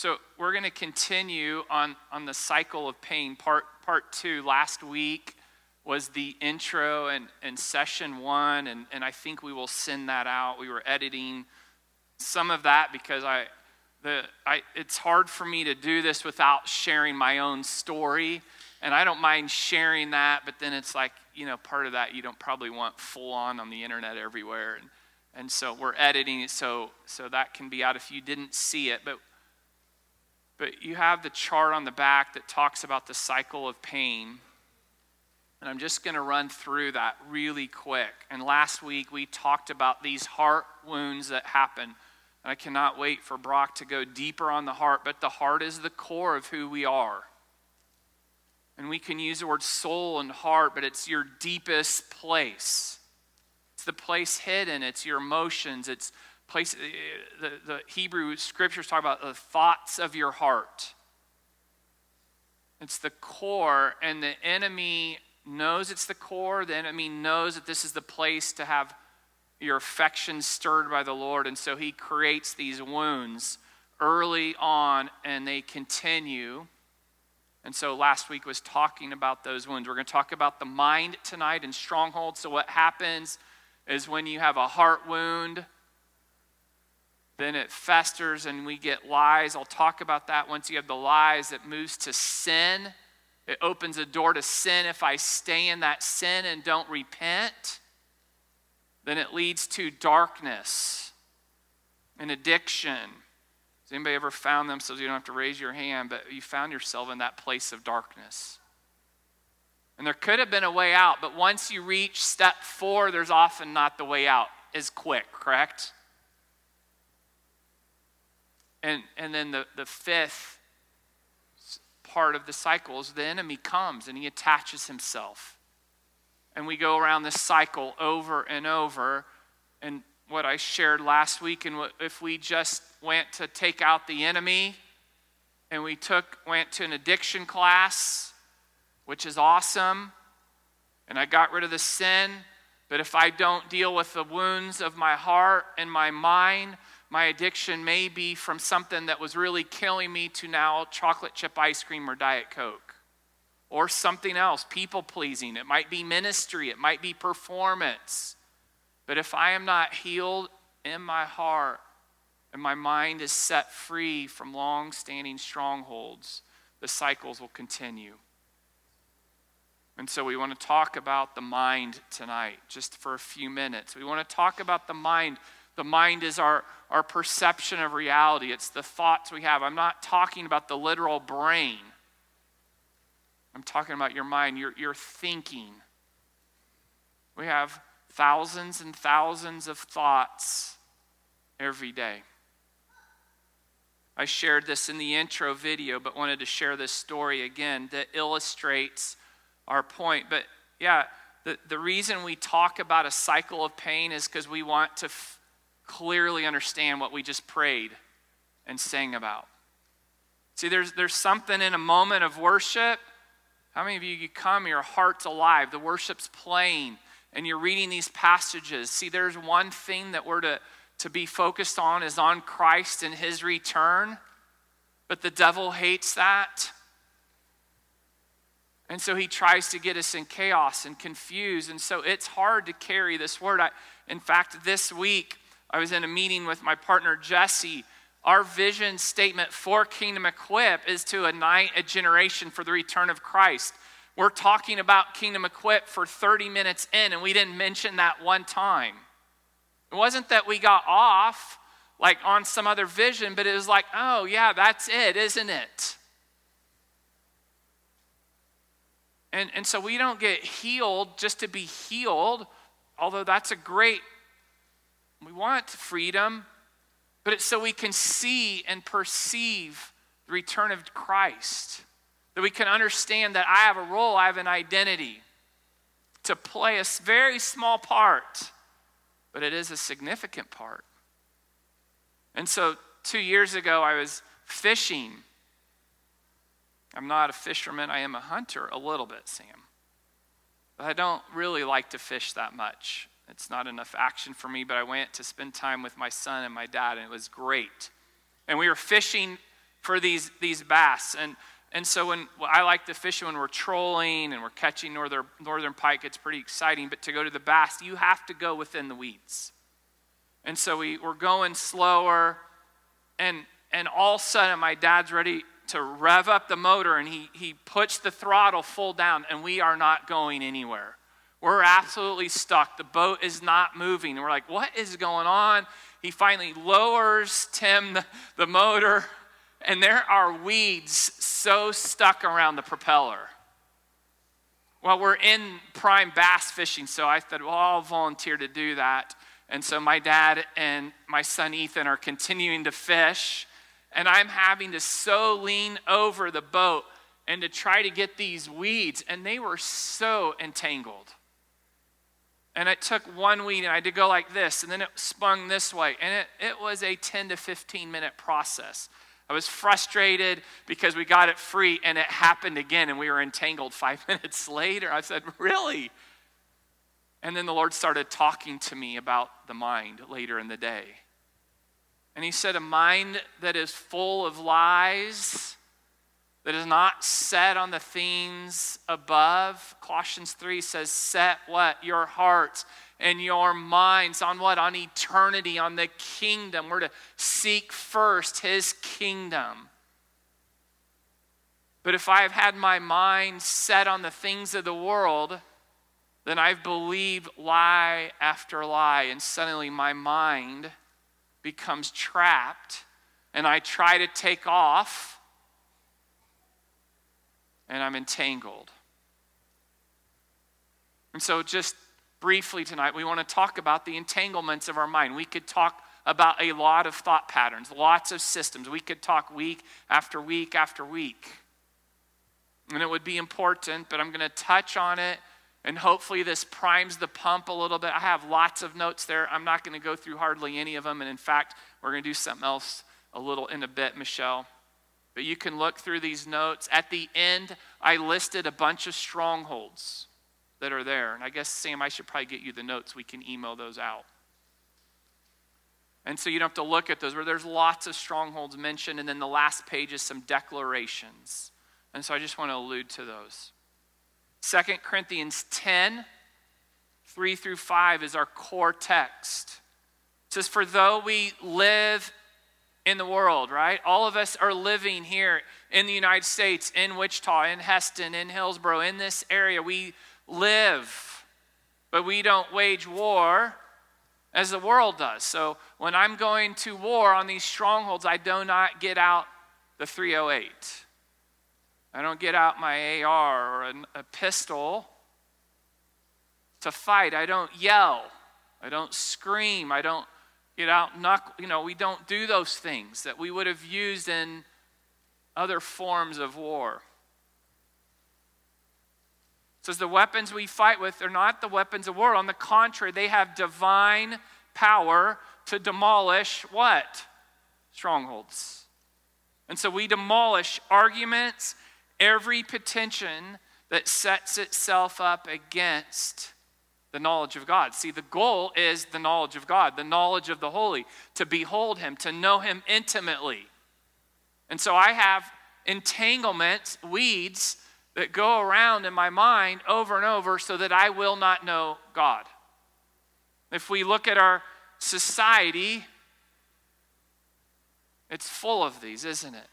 So we're going to continue on, on the cycle of pain. Part, part two, last week was the intro and, and session one, and, and I think we will send that out. We were editing some of that because I, the, I, it's hard for me to do this without sharing my own story. And I don't mind sharing that, but then it's like, you know, part of that you don't probably want full on on the internet everywhere. And, and so we're editing it so, so that can be out if you didn't see it. But, but you have the chart on the back that talks about the cycle of pain. And I'm just going to run through that really quick. And last week we talked about these heart wounds that happen And I cannot wait for Brock to go deeper on the heart, but the heart is the core of who we are. And we can use the word soul and heart, but it's your deepest place. It's the place hidden, it's your emotions, it's place eh, the, the Hebrew scriptures talk about the thoughts of your heart. It's the core, and the enemy knows it's the core. The enemy knows that this is the place to have your affection stirred by the Lord. And so he creates these wounds early on and they continue. And so last week was talking about those wounds. We're going to talk about the mind tonight and strongholds. So, what happens is when you have a heart wound, then it festers and we get lies. I'll talk about that. Once you have the lies, it moves to sin. It opens a door to sin if I stay in that sin and don't repent then it leads to darkness and addiction. Has anybody ever found themselves, you don't have to raise your hand, but you found yourself in that place of darkness? And there could have been a way out, but once you reach step four, there's often not the way out as quick, correct? And, and then the, the fifth part of the cycle is the enemy comes and he attaches himself and we go around this cycle over and over. And what I shared last week, and what, if we just went to take out the enemy and we took went to an addiction class, which is awesome, and I got rid of the sin, but if I don't deal with the wounds of my heart and my mind, my addiction may be from something that was really killing me to now chocolate chip ice cream or Diet Coke or something else, people pleasing. It might be ministry, it might be performance. But if I am not healed in my heart and my mind is set free from long standing strongholds, the cycles will continue. And so we want to talk about the mind tonight, just for a few minutes. We want to talk about the mind. The mind is our, our perception of reality, it's the thoughts we have. I'm not talking about the literal brain. I'm talking about your mind, your, your thinking. We have thousands and thousands of thoughts every day. I shared this in the intro video, but wanted to share this story again that illustrates our point. But yeah, the, the reason we talk about a cycle of pain is because we want to f- clearly understand what we just prayed and sang about. See, there's, there's something in a moment of worship how many of you, you come, your heart's alive, the worship's playing, and you're reading these passages? See, there's one thing that we're to, to be focused on is on Christ and his return, but the devil hates that. And so he tries to get us in chaos and confused. And so it's hard to carry this word. I, in fact, this week, I was in a meeting with my partner, Jesse, our vision statement for Kingdom Equip is to unite a generation for the return of Christ. We're talking about Kingdom Equip for 30 minutes in, and we didn't mention that one time. It wasn't that we got off like on some other vision, but it was like, oh, yeah, that's it, isn't it? And, and so we don't get healed just to be healed, although that's a great, we want freedom, but it's so we can see and perceive the return of Christ, that we can understand that I have a role, I have an identity to play a very small part, but it is a significant part. And so, two years ago, I was fishing. I'm not a fisherman, I am a hunter, a little bit, Sam. But I don't really like to fish that much. It's not enough action for me, but I went to spend time with my son and my dad, and it was great. And we were fishing for these, these bass. And, and so when well, I like to fish when we're trolling and we're catching northern, northern pike, it's pretty exciting. But to go to the bass, you have to go within the weeds. And so we, we're going slower. And, and all of a sudden, my dad's ready to rev up the motor and he, he puts the throttle full down, and we are not going anywhere. We're absolutely stuck. The boat is not moving. And we're like, what is going on? He finally lowers Tim the, the motor, and there are weeds so stuck around the propeller. Well, we're in prime bass fishing, so I said, well, I'll volunteer to do that. And so my dad and my son Ethan are continuing to fish, and I'm having to so lean over the boat and to try to get these weeds, and they were so entangled. And it took one weed, and I had to go like this, and then it spun this way. And it, it was a 10 to 15 minute process. I was frustrated because we got it free, and it happened again, and we were entangled five minutes later. I said, Really? And then the Lord started talking to me about the mind later in the day. And He said, A mind that is full of lies that is not set on the things above. Colossians 3 says, Set what? Your hearts and your minds on what? On eternity, on the kingdom. We're to seek first his kingdom. But if I've had my mind set on the things of the world, then I've believed lie after lie, and suddenly my mind becomes trapped, and I try to take off and I'm entangled. And so, just briefly tonight, we want to talk about the entanglements of our mind. We could talk about a lot of thought patterns, lots of systems. We could talk week after week after week. And it would be important, but I'm going to touch on it, and hopefully, this primes the pump a little bit. I have lots of notes there. I'm not going to go through hardly any of them. And in fact, we're going to do something else a little in a bit, Michelle. But you can look through these notes. At the end, I listed a bunch of strongholds that are there. And I guess, Sam, I should probably get you the notes. We can email those out. And so you don't have to look at those, where there's lots of strongholds mentioned. And then the last page is some declarations. And so I just want to allude to those. 2 Corinthians 10, 3 through 5 is our core text. It says, For though we live in the world, right? All of us are living here in the United States, in Wichita, in Hesston, in Hillsboro, in this area. We live, but we don't wage war as the world does. So when I'm going to war on these strongholds, I do not get out the 308. I don't get out my AR or a, a pistol to fight. I don't yell. I don't scream. I don't get out, knock, you know, we don't do those things that we would have used in other forms of war. It says the weapons we fight with are not the weapons of war. On the contrary, they have divine power to demolish what? Strongholds. And so we demolish arguments, every pretension that sets itself up against the knowledge of God. See, the goal is the knowledge of God, the knowledge of the holy, to behold Him, to know Him intimately. And so I have entanglements, weeds that go around in my mind over and over so that I will not know God. If we look at our society, it's full of these, isn't it?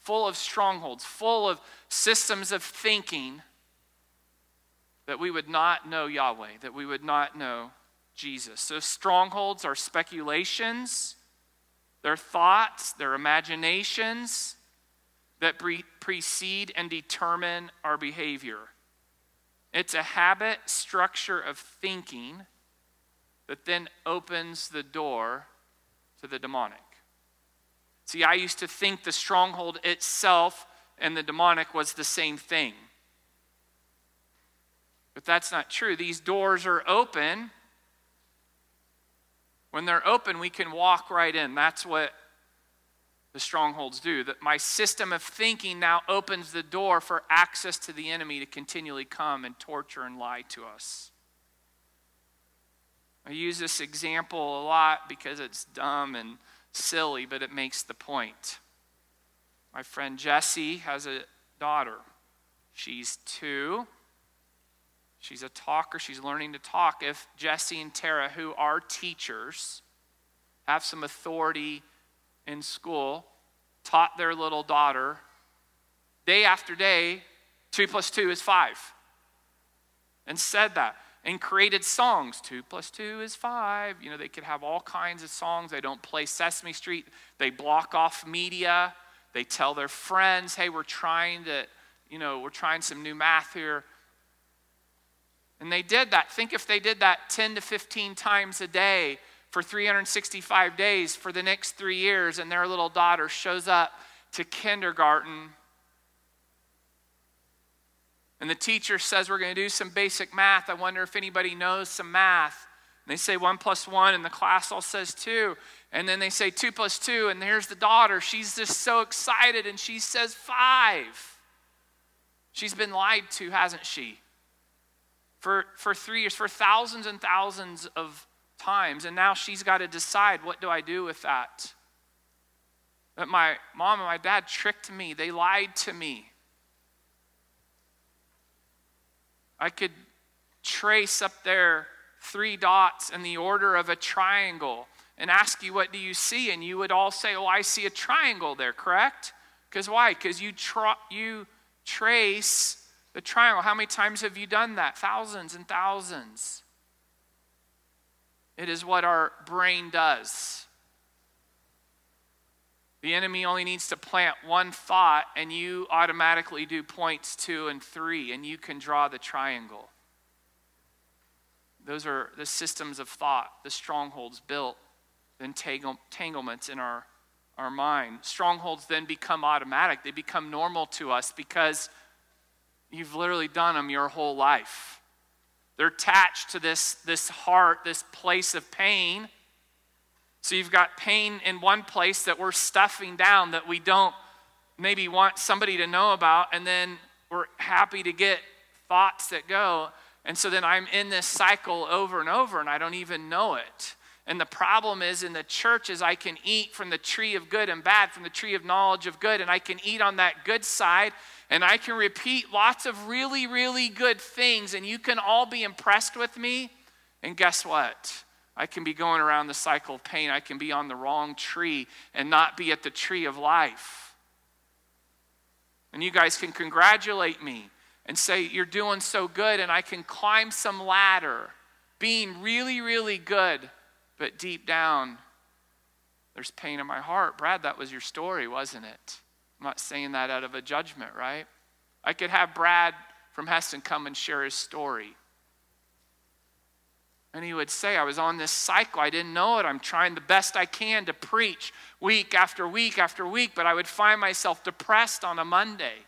Full of strongholds, full of systems of thinking that we would not know Yahweh, that we would not know Jesus. So, strongholds are speculations, they're thoughts, they're imaginations that pre- precede and determine our behavior. It's a habit structure of thinking that then opens the door to the demonic. See, I used to think the stronghold itself and the demonic was the same thing. But that's not true. These doors are open. When they're open, we can walk right in. That's what the strongholds do. That my system of thinking now opens the door for access to the enemy to continually come and torture and lie to us. I use this example a lot because it's dumb and silly, but it makes the point. My friend Jesse has a daughter. She's two. She's a talker. She's learning to talk. If Jesse and Tara, who are teachers, have some authority in school, taught their little daughter day after day, two plus two is five, and said that, and created songs. Two plus two is five. You know, they could have all kinds of songs. They don't play Sesame Street, they block off media. They tell their friends, hey, we're trying to, you know, we're trying some new math here. And they did that. Think if they did that 10 to 15 times a day for 365 days for the next three years, and their little daughter shows up to kindergarten. And the teacher says, We're going to do some basic math. I wonder if anybody knows some math. And they say one plus one, and the class all says two. And then they say two plus two, and there's the daughter. She's just so excited, and she says five. She's been lied to, hasn't she? For, for three years, for thousands and thousands of times. And now she's got to decide what do I do with that? That my mom and my dad tricked me, they lied to me. I could trace up there three dots in the order of a triangle and ask you, What do you see? And you would all say, Oh, I see a triangle there, correct? Because why? Because you, tra- you trace the triangle. How many times have you done that? Thousands and thousands. It is what our brain does. The enemy only needs to plant one thought, and you automatically do points two and three, and you can draw the triangle. Those are the systems of thought, the strongholds built, the entanglements in our, our mind. Strongholds then become automatic, they become normal to us because you've literally done them your whole life. They're attached to this, this heart, this place of pain. So you've got pain in one place that we're stuffing down that we don't maybe want somebody to know about, and then we're happy to get thoughts that go. And so then I'm in this cycle over and over, and I don't even know it. And the problem is in the church is I can eat from the tree of good and bad, from the tree of knowledge of good, and I can eat on that good side, and I can repeat lots of really, really good things, and you can all be impressed with me. And guess what? I can be going around the cycle of pain. I can be on the wrong tree and not be at the tree of life. And you guys can congratulate me and say, You're doing so good, and I can climb some ladder, being really, really good, but deep down, there's pain in my heart. Brad, that was your story, wasn't it? I'm not saying that out of a judgment, right? I could have Brad from Hesston come and share his story. And he would say, I was on this cycle. I didn't know it. I'm trying the best I can to preach week after week after week, but I would find myself depressed on a Monday.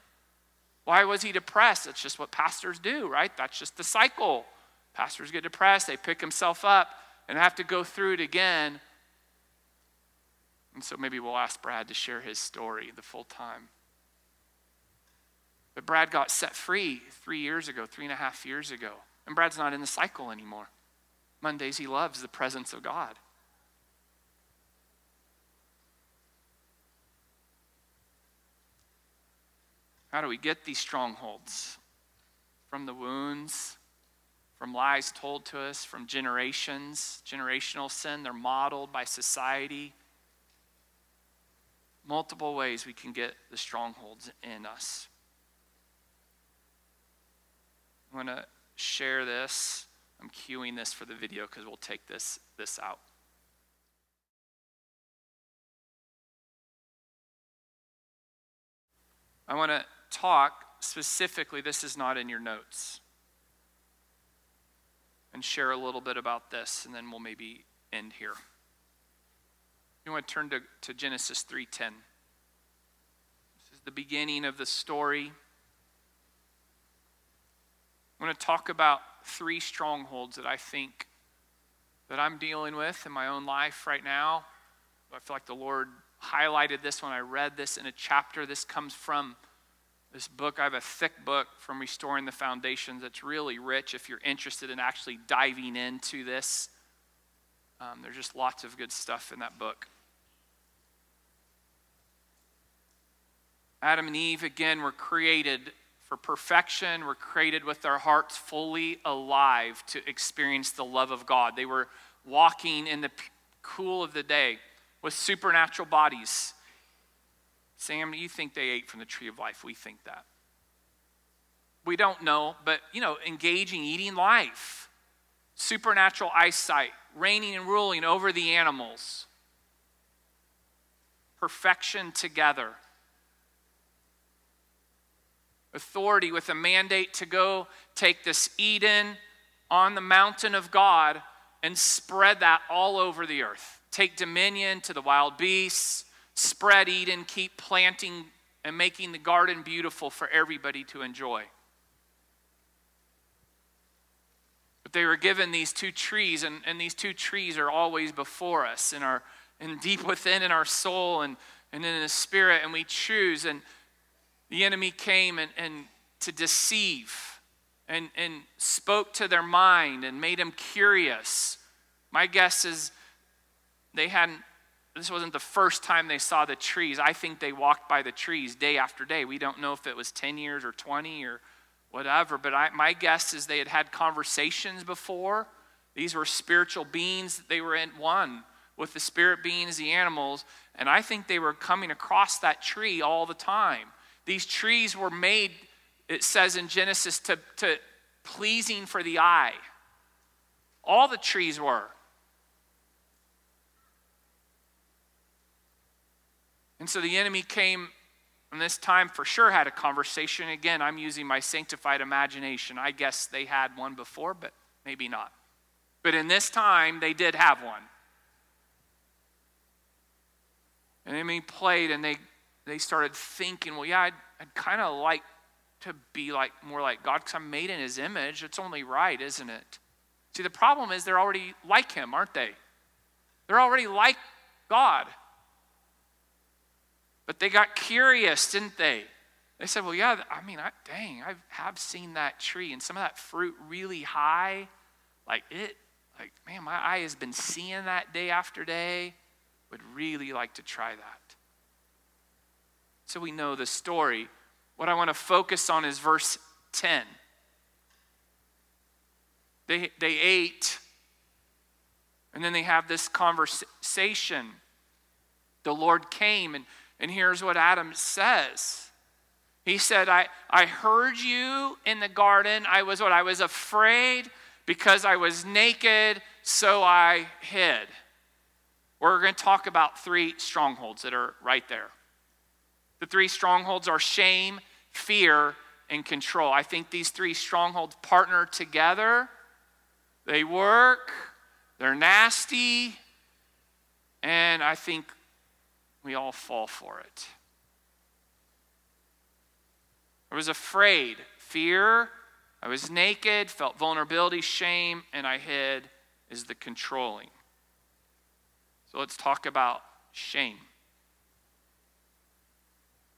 Why was he depressed? It's just what pastors do, right? That's just the cycle. Pastors get depressed, they pick himself up and have to go through it again. And so maybe we'll ask Brad to share his story the full time. But Brad got set free three years ago, three and a half years ago. And Brad's not in the cycle anymore. Mondays, he loves the presence of God. How do we get these strongholds? From the wounds, from lies told to us, from generations, generational sin. They're modeled by society. Multiple ways we can get the strongholds in us. I'm going to share this. I'm cueing this for the video because we'll take this, this out. I want to talk specifically, this is not in your notes, and share a little bit about this, and then we'll maybe end here. You want to turn to, to Genesis 3:10. This is the beginning of the story. I want to talk about three strongholds that I think that I'm dealing with in my own life right now. I feel like the Lord highlighted this when I read this in a chapter. This comes from this book. I have a thick book from Restoring the Foundations that's really rich if you're interested in actually diving into this. Um, there's just lots of good stuff in that book. Adam and Eve, again, were created for perfection, were created with their hearts fully alive to experience the love of God. They were walking in the cool of the day with supernatural bodies. Sam, you think they ate from the tree of life? We think that. We don't know, but you know, engaging, eating life, supernatural eyesight, reigning and ruling over the animals, perfection together, authority with a mandate to go take this Eden on the mountain of God and spread that all over the earth. Take dominion to the wild beasts, spread Eden, keep planting and making the garden beautiful for everybody to enjoy. But they were given these two trees, and, and these two trees are always before us in our and deep within in our soul and, and in the spirit, and we choose. And the enemy came and, and to deceive and, and spoke to their mind and made them curious. My guess is they hadn't, this wasn't the first time they saw the trees. I think they walked by the trees day after day. We don't know if it was 10 years or 20 or whatever, but I, my guess is they had had conversations before. These were spiritual beings, they were in one with the spirit beings, the animals, and I think they were coming across that tree all the time. These trees were made, it says in Genesis, to, to pleasing for the eye. All the trees were. And so the enemy came, and this time for sure had a conversation. Again, I'm using my sanctified imagination. I guess they had one before, but maybe not. But in this time, they did have one. And the enemy played, and they, they started thinking, well, yeah, I'd, I'd kind of like to be like more like God because I'm made in his image. It's only right, isn't it? See, the problem is they're already like him, aren't they? They're already like God. But they got curious, didn't they? They said, Well, yeah, I mean, I, dang, I have seen that tree and some of that fruit really high. Like it, like, man, my eye has been seeing that day after day. Would really like to try that. So we know the story. What I want to focus on is verse 10. They, they ate, and then they have this conversation. The Lord came and and here's what Adam says. He said, I, I heard you in the garden. I was what? I was afraid because I was naked, so I hid. We're going to talk about three strongholds that are right there. The three strongholds are shame, fear, and control. I think these three strongholds partner together. They work, they're nasty, and I think we all fall for it. I was afraid, fear, I was naked, felt vulnerability, shame, and I hid is the controlling. So let's talk about shame.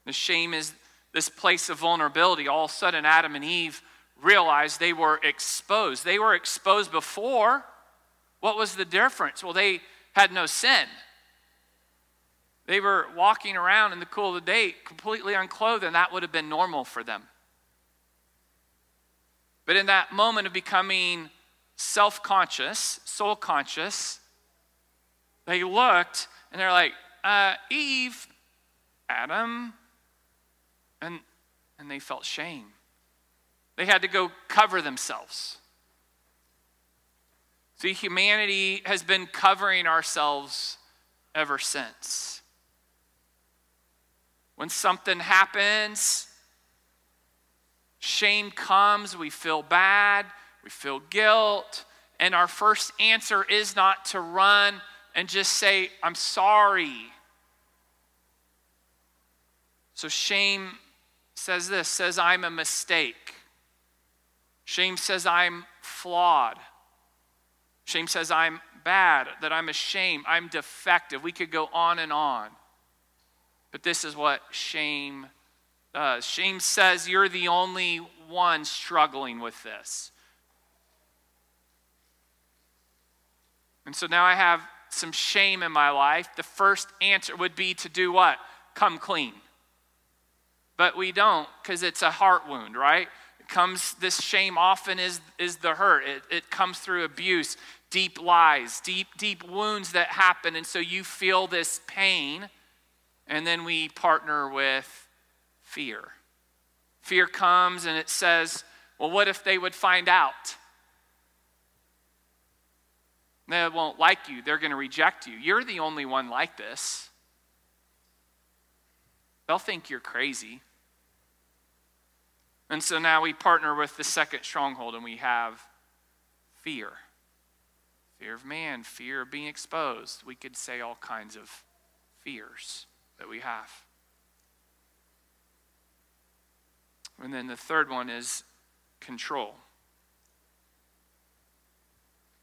The shame is this place of vulnerability. All of a sudden, Adam and Eve realized they were exposed. They were exposed before. What was the difference? Well, they had no sin. They were walking around in the cool of the day completely unclothed, and that would have been normal for them. But in that moment of becoming self conscious, soul conscious, they looked and they're like, uh, Eve, Adam, and, and they felt shame. They had to go cover themselves. See, humanity has been covering ourselves ever since. When something happens, shame comes, we feel bad, we feel guilt, and our first answer is not to run and just say, I'm sorry. So shame says this says I'm a mistake. Shame says I'm flawed. Shame says I'm bad, that I'm ashamed, I'm defective. We could go on and on. But this is what shame does. Shame says you're the only one struggling with this. And so now I have some shame in my life. The first answer would be to do what? Come clean. but we don't because it's a heart wound, right? It comes, this shame often is, is the hurt. It, it comes through abuse, deep lies, deep, deep wounds that happen. And so you feel this pain, and then we partner with fear. Fear comes and it says, well, what if they would find out? They won't like you. They're going to reject you. You're the only one like this. They'll think you're crazy. And so now we partner with the second stronghold and we have fear fear of man, fear of being exposed. We could say all kinds of fears that we have. And then the third one is control.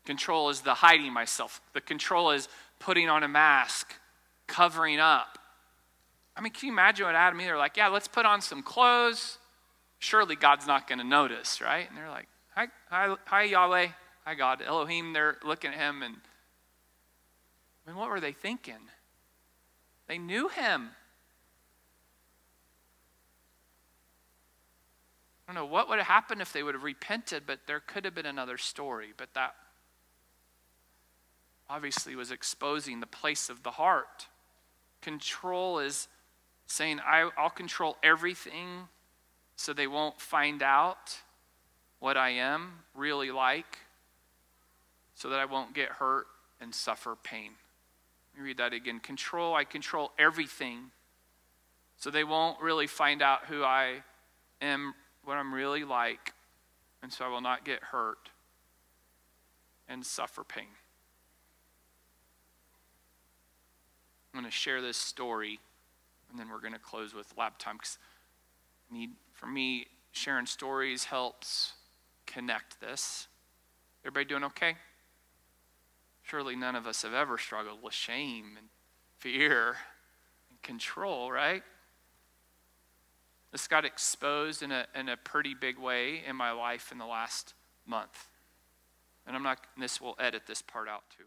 Control is the hiding myself. The control is putting on a mask, covering up. I mean, can you imagine what Adam and Eve are like? Yeah, let's put on some clothes. Surely God's not going to notice, right? And they're like, hi, hi, hi, Yahweh. Hi, God. Elohim, they're looking at him and, I mean, what were they thinking? They knew him. I don't know what would have happened if they would have repented, but there could have been another story. But that obviously was exposing the place of the heart. Control is saying, I, will control everything so they won't find out what I am really like, so that I won't get hurt and suffer pain. Me read that again. Control, I control everything so they won't really find out who I am, what I'm really like, and so I will not get hurt and suffer pain. I'm going to share this story, and then we're going to close with lap time. Because need for me, sharing stories helps connect this. Everybody doing okay? Surely none of us have ever struggled with shame and fear and control, right? This got exposed in a, in a pretty big way in my life in the last month. And I'm not, this will edit this part out too.